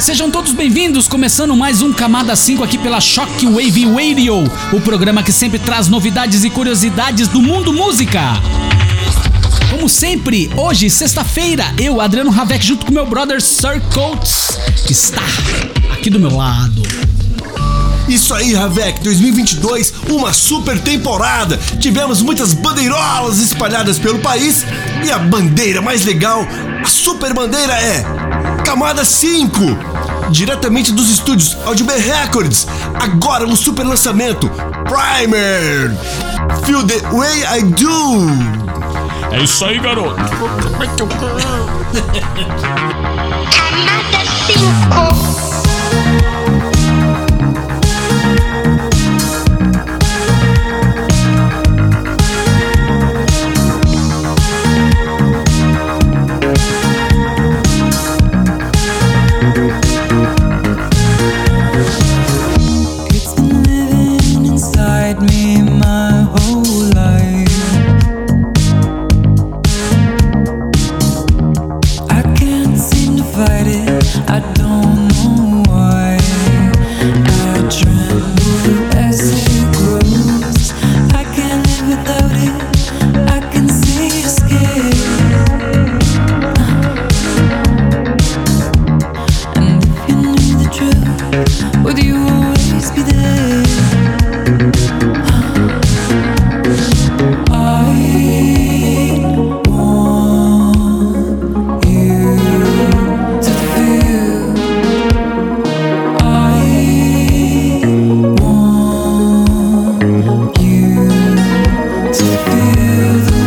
Sejam todos bem-vindos, começando mais um Camada 5 aqui pela Shockwave Radio, o programa que sempre traz novidades e curiosidades do mundo música. Como sempre, hoje, sexta-feira, eu, Adriano Ravek, junto com meu brother Sir Coates, está aqui do meu lado. Isso aí, Ravek, 2022, uma super temporada. Tivemos muitas bandeirolas espalhadas pelo país e a bandeira mais legal, a super bandeira é Camada 5, diretamente dos estúdios Audiobear Records. Agora um super lançamento, Primer, Feel the Way I Do. É isso aí, garoto. Camada 5 you to feel the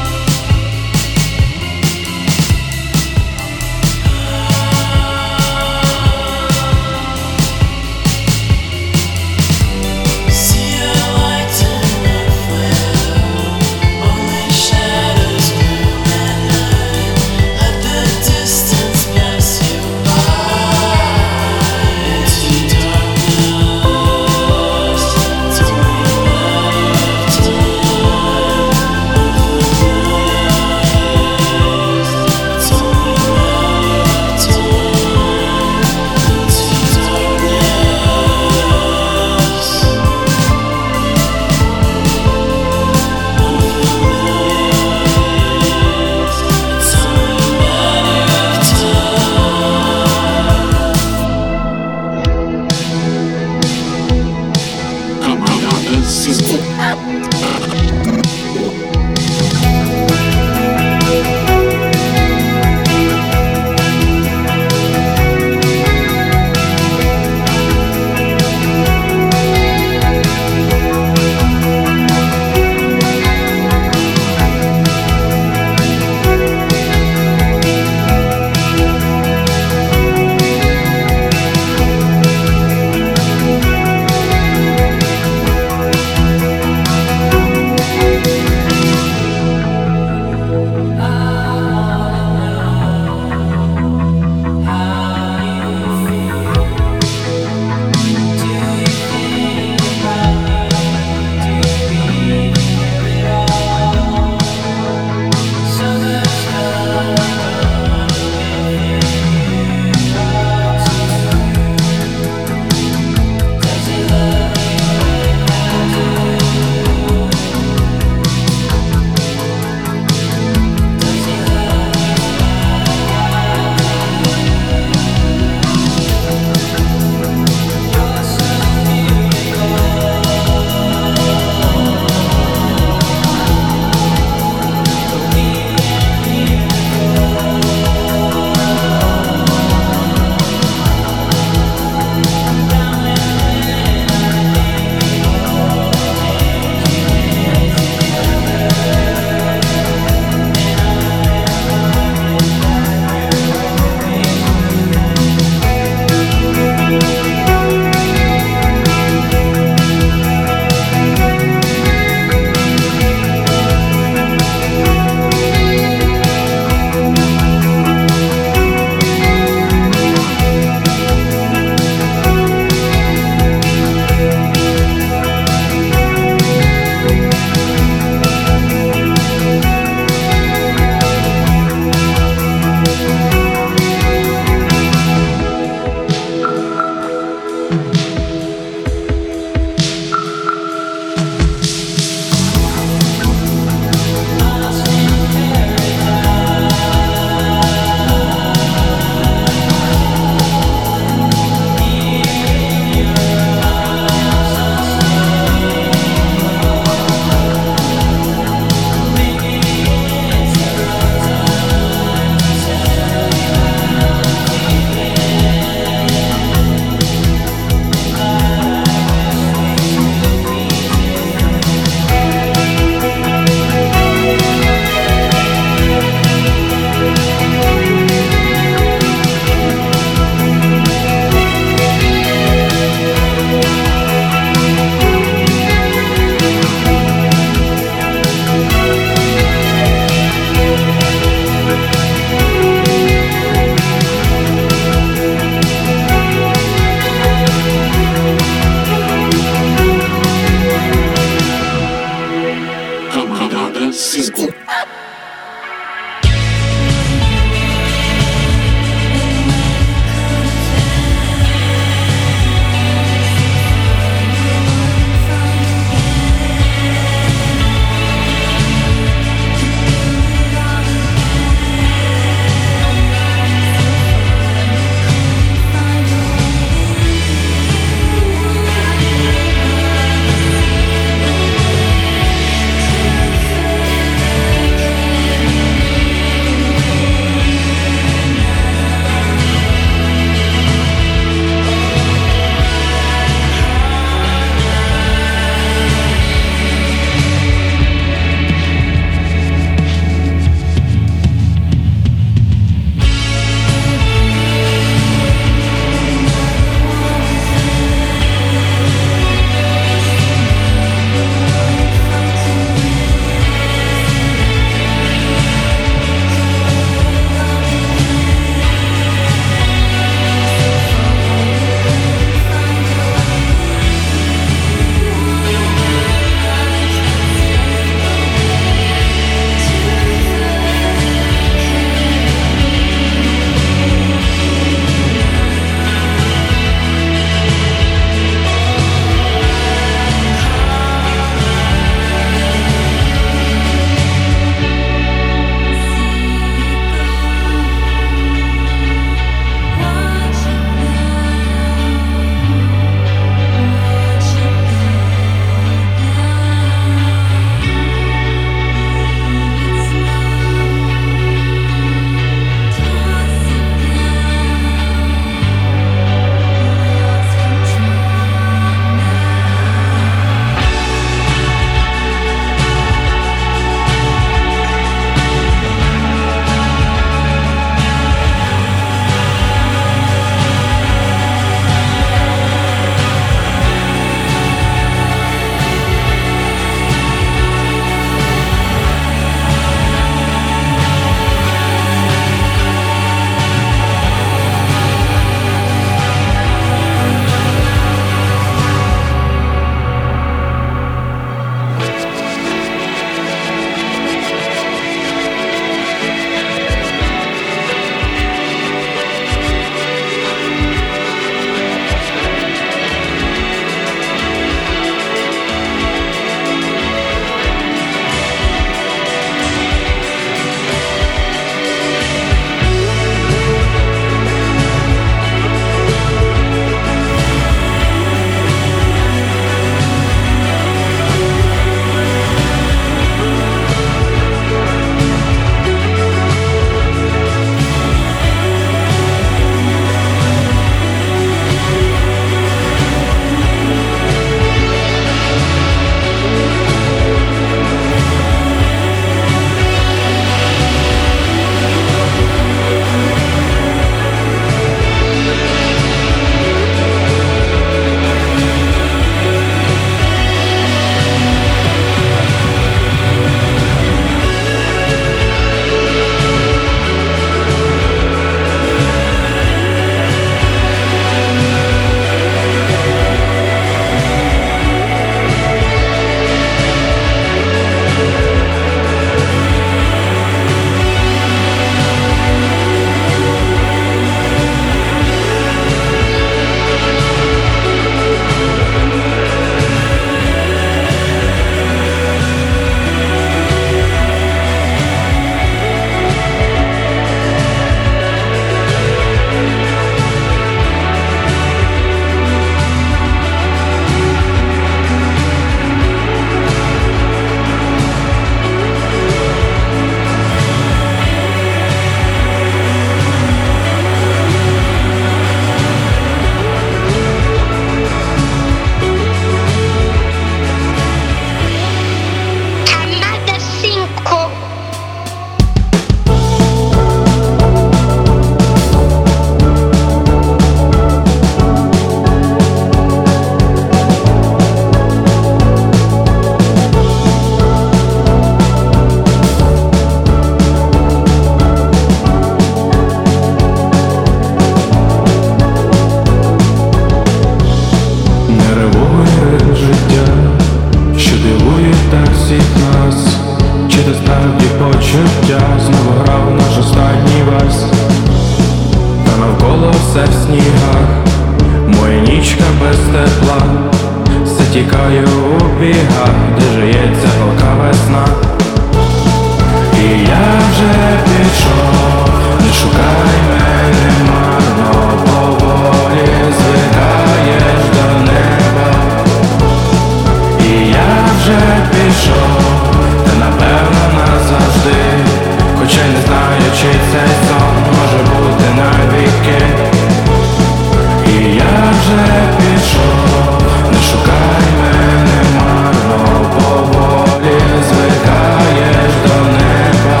вже пішов, не шукай мене марно, поволі звикаєш до неба.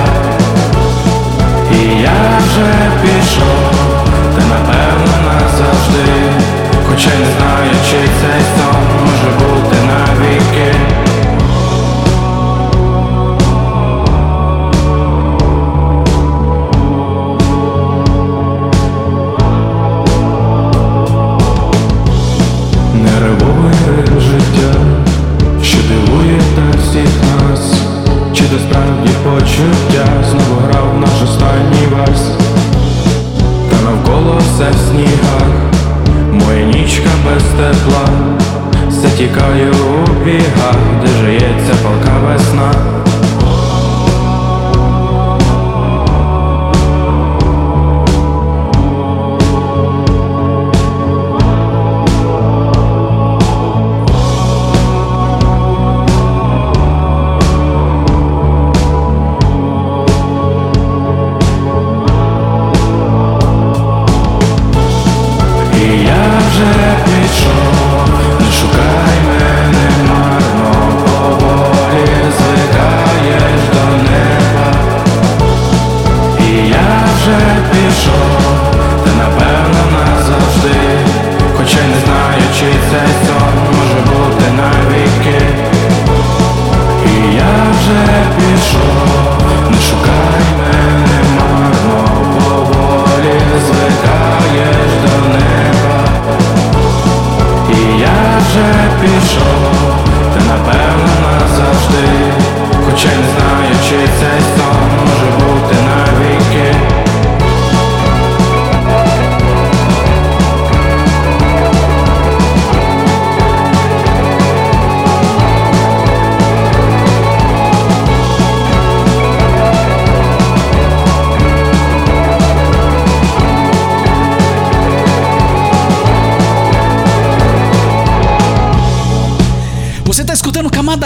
І я вже пішов, ти напевно назавжди, хоча не знаю, чи цей сон може бути навіки.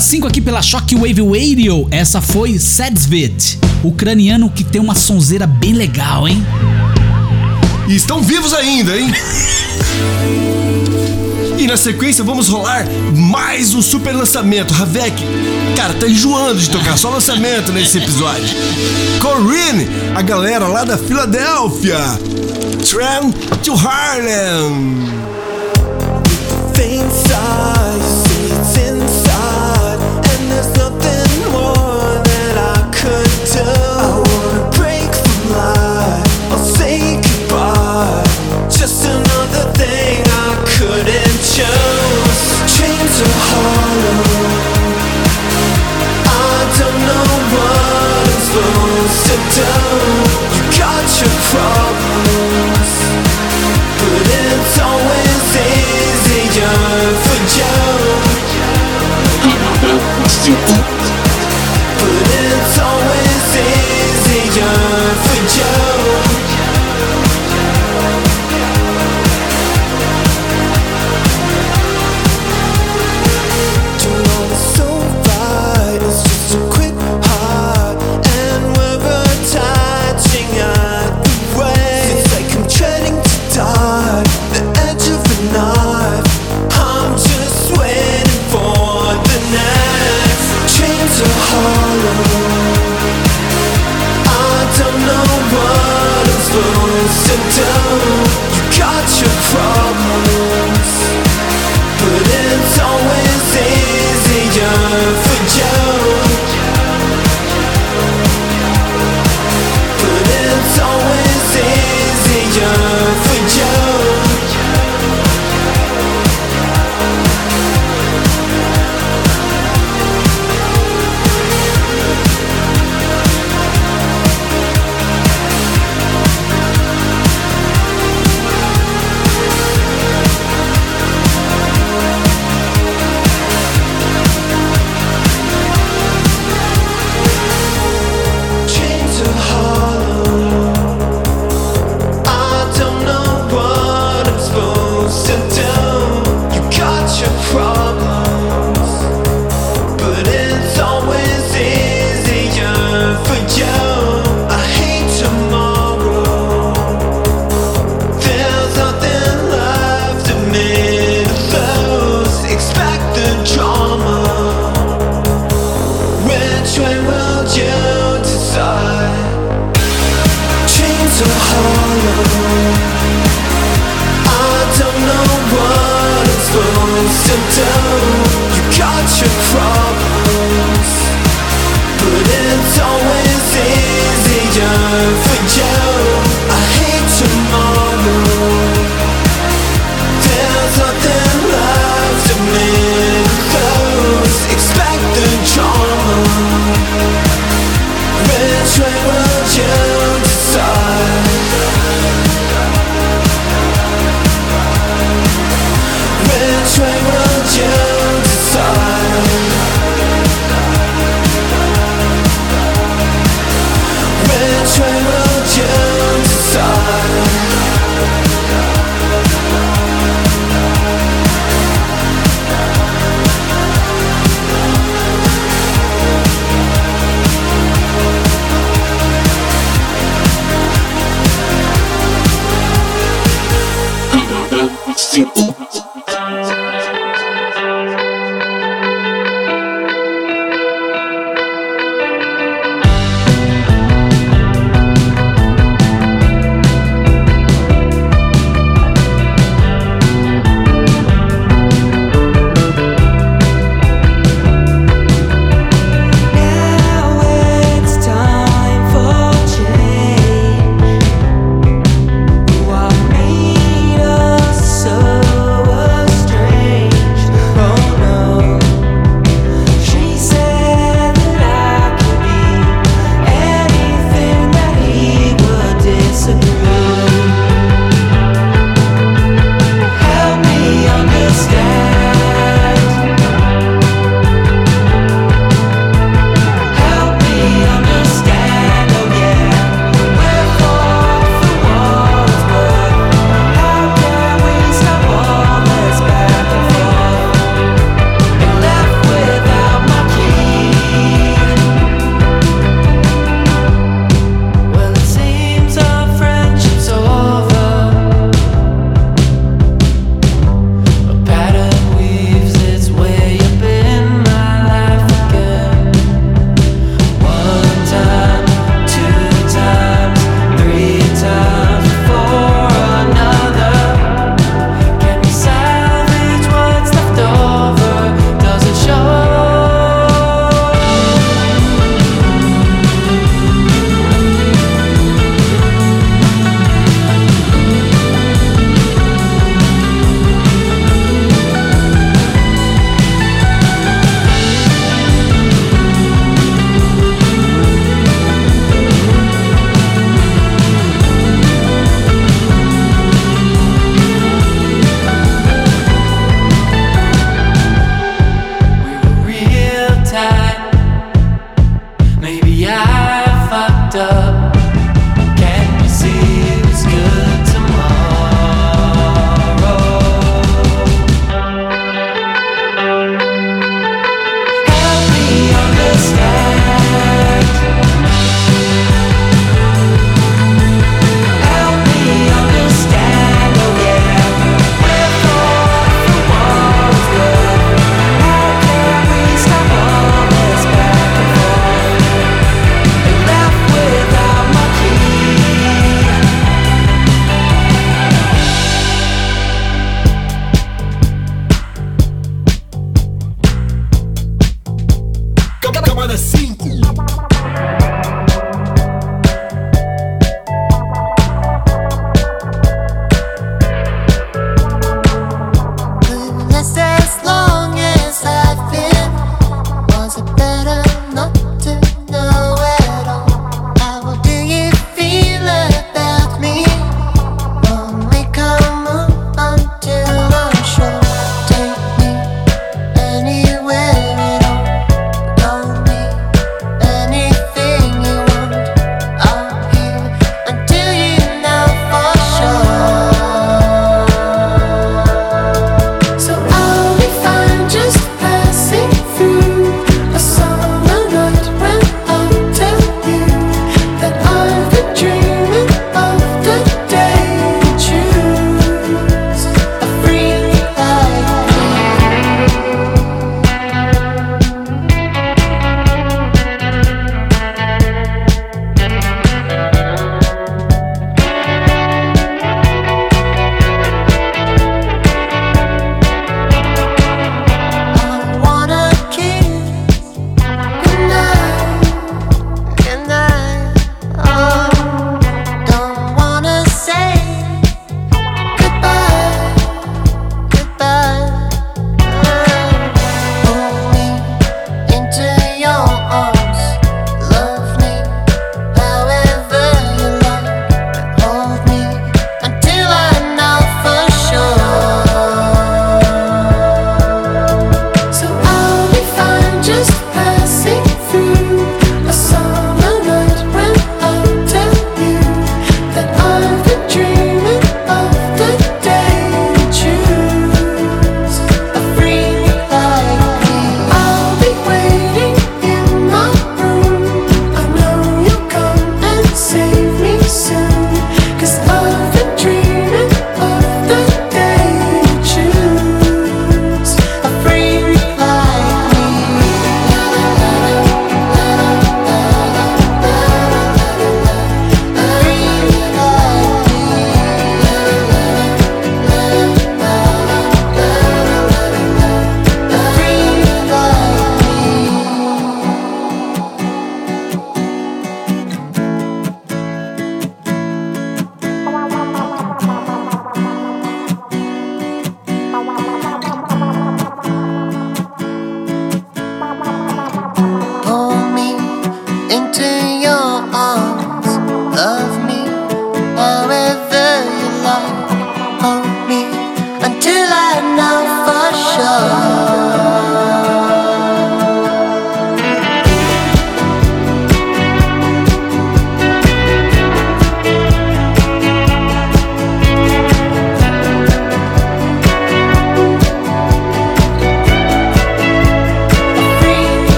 para 5 aqui pela Shockwave Radio, essa foi Sedzvit, ucraniano que tem uma sonzeira bem legal, hein? E estão vivos ainda, hein? e na sequência vamos rolar mais um super lançamento, Ravek. Cara, tá enjoando de tocar só lançamento nesse episódio. Corinne, a galera lá da Filadélfia. Tram to Harlem. your problems But it's always easier for Joe. show.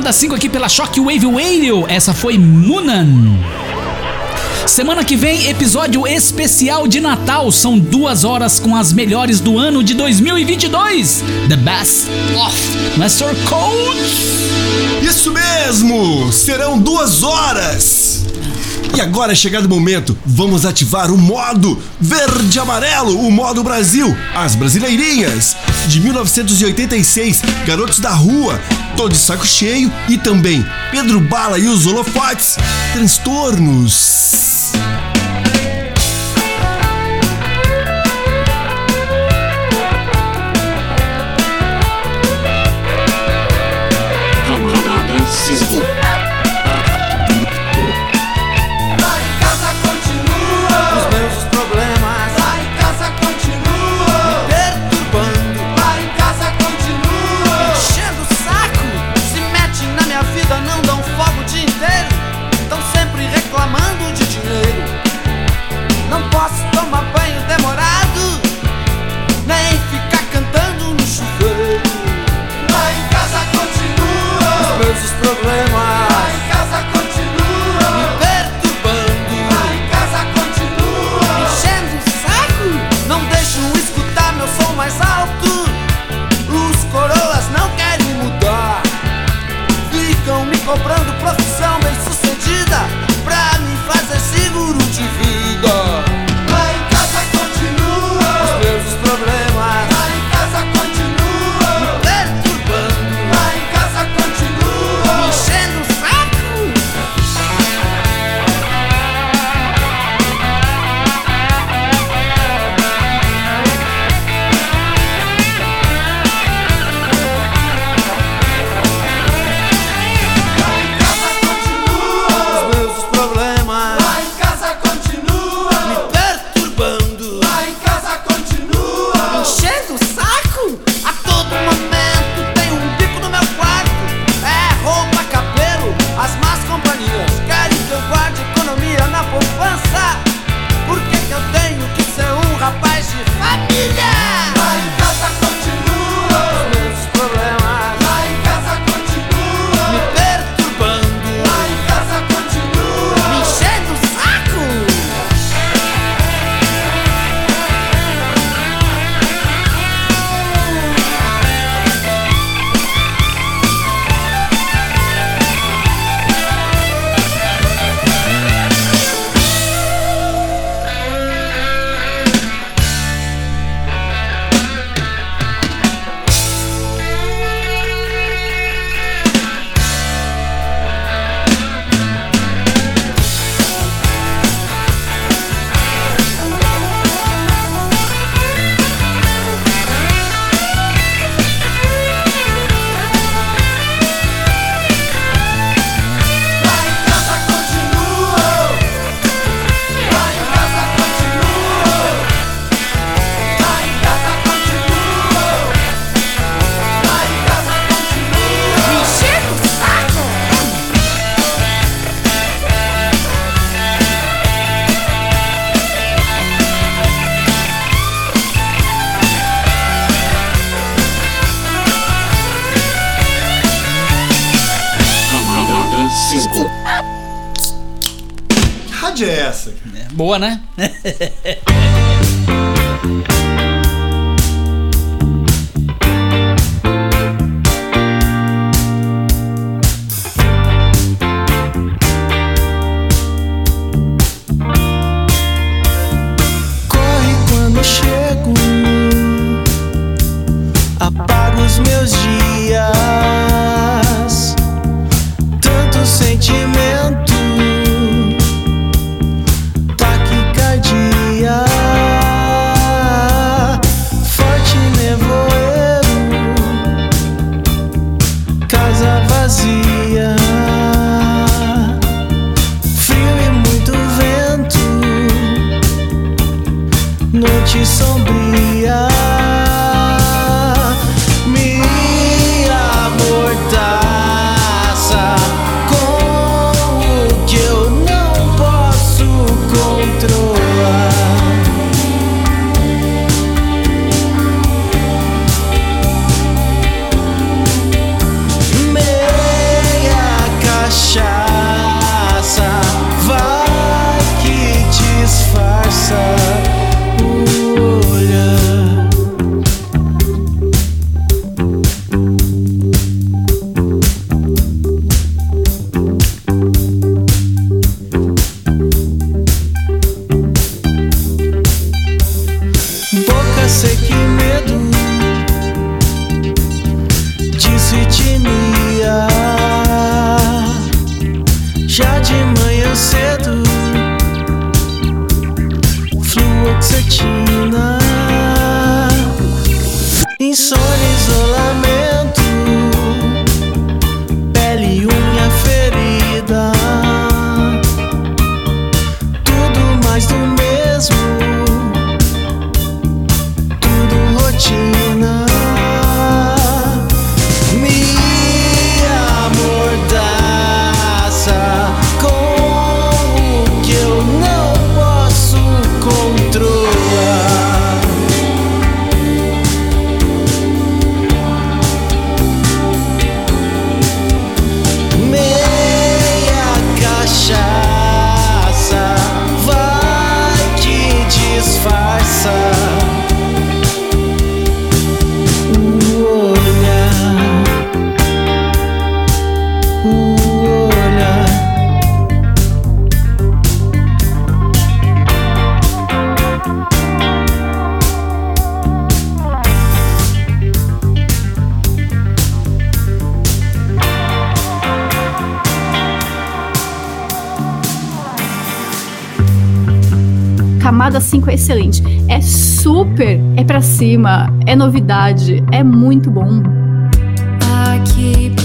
Camada 5 aqui pela Shockwave Radio. Essa foi Munan. Semana que vem, episódio especial de Natal. São duas horas com as melhores do ano de 2022. The Best of Master Code. Isso mesmo! Serão duas horas! E agora é chegado o momento, vamos ativar o modo verde-amarelo, o modo Brasil, as brasileirinhas, de 1986, Garotos da Rua, Tô de Saco Cheio e também Pedro Bala e os Holofotes, Transtornos. Cima, é novidade, é muito bom. I keep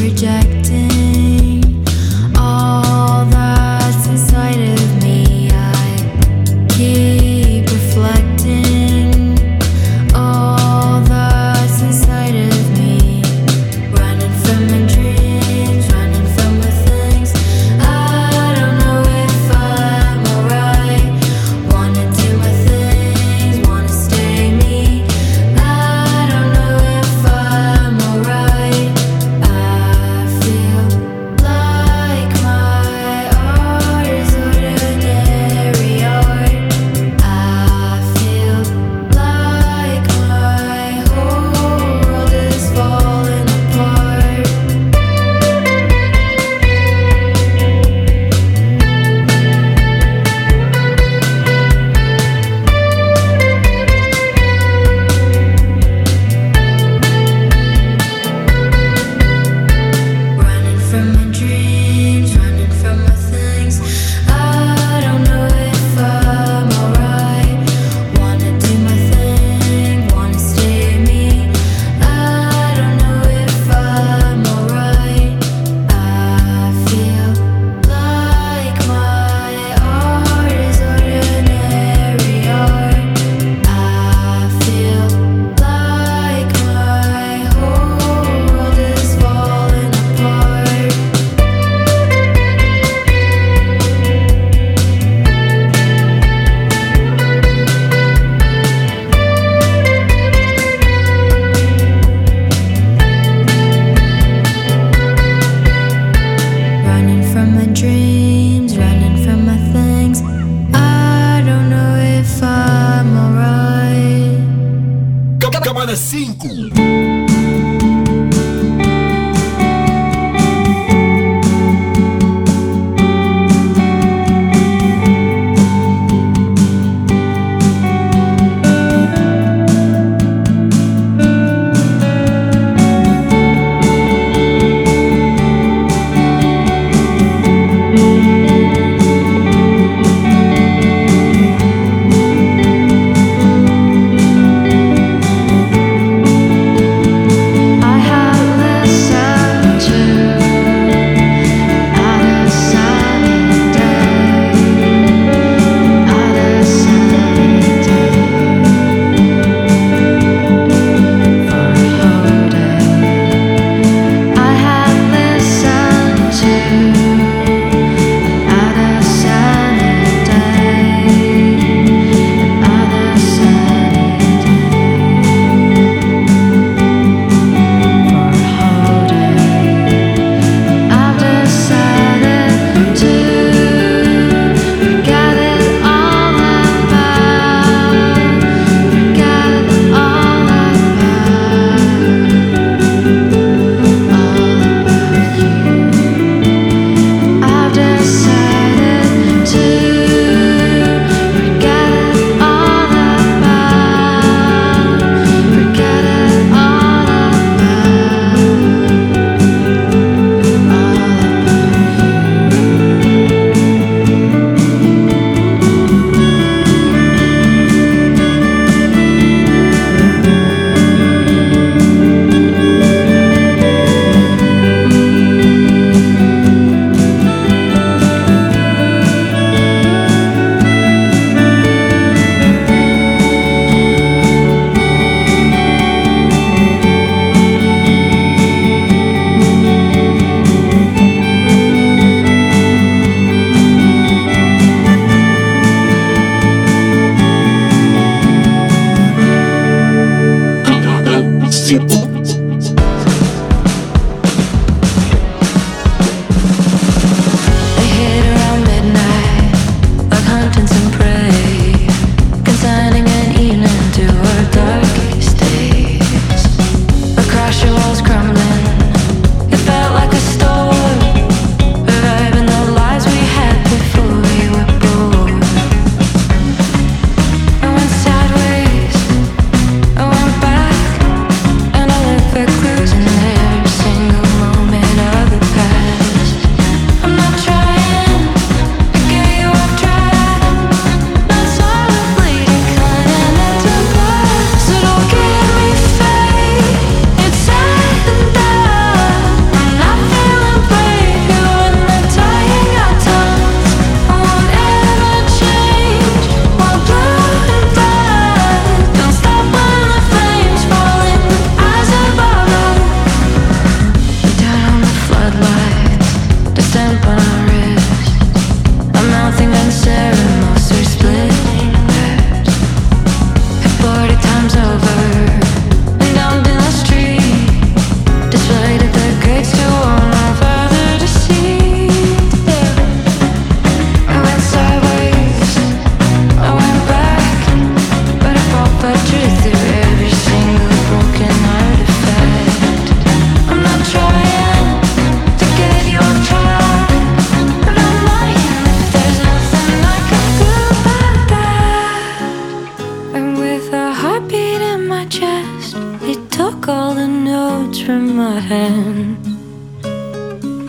hand.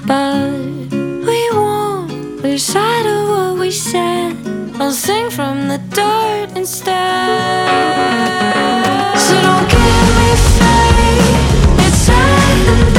But we won't lose sight of what we said. I'll sing from the dirt instead. So don't give me faith. It's sad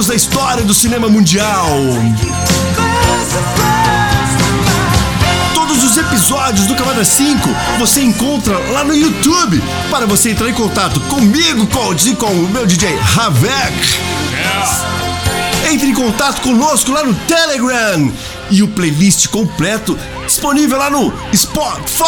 clássicos da história do cinema mundial. Todos os episódios do Camada 5 você encontra lá no YouTube. Para você entrar em contato comigo, Cold, e com o meu DJ Ravek. Entre em contato conosco lá no Telegram. E o playlist completo disponível lá no Spotify.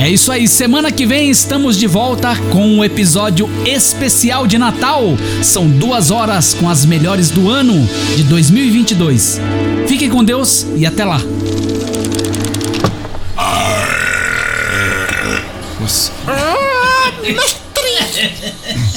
É isso aí, semana que vem estamos de volta com um episódio especial de Natal. São duas horas com as melhores do ano de 2022. Fiquem com Deus e até lá. Nossa. You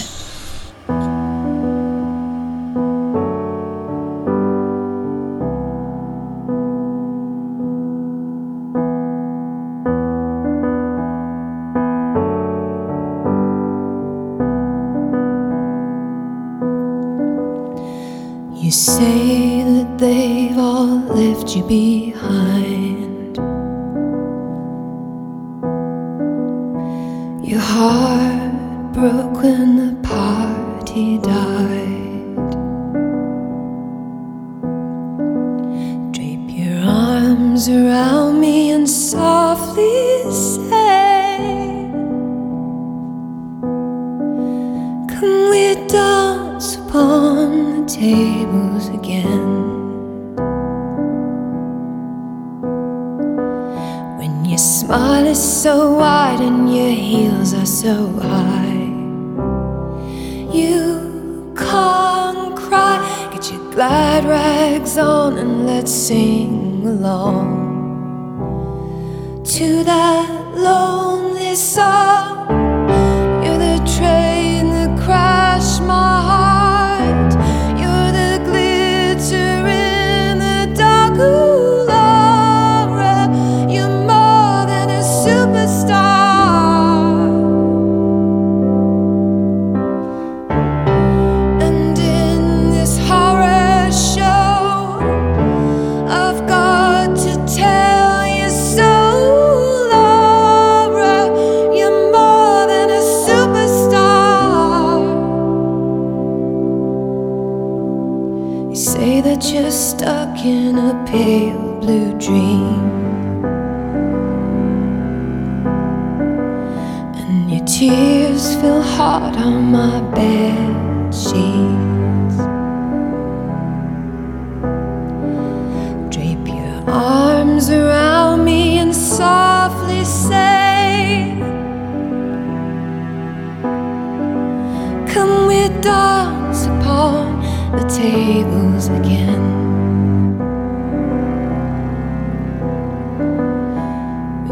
behind. Your heart broke when the party died. Along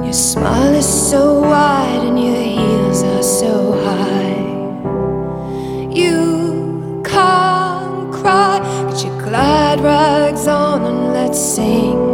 your smile is so wide and your heels are so high, you can't cry. Get your glad rags on and let's sing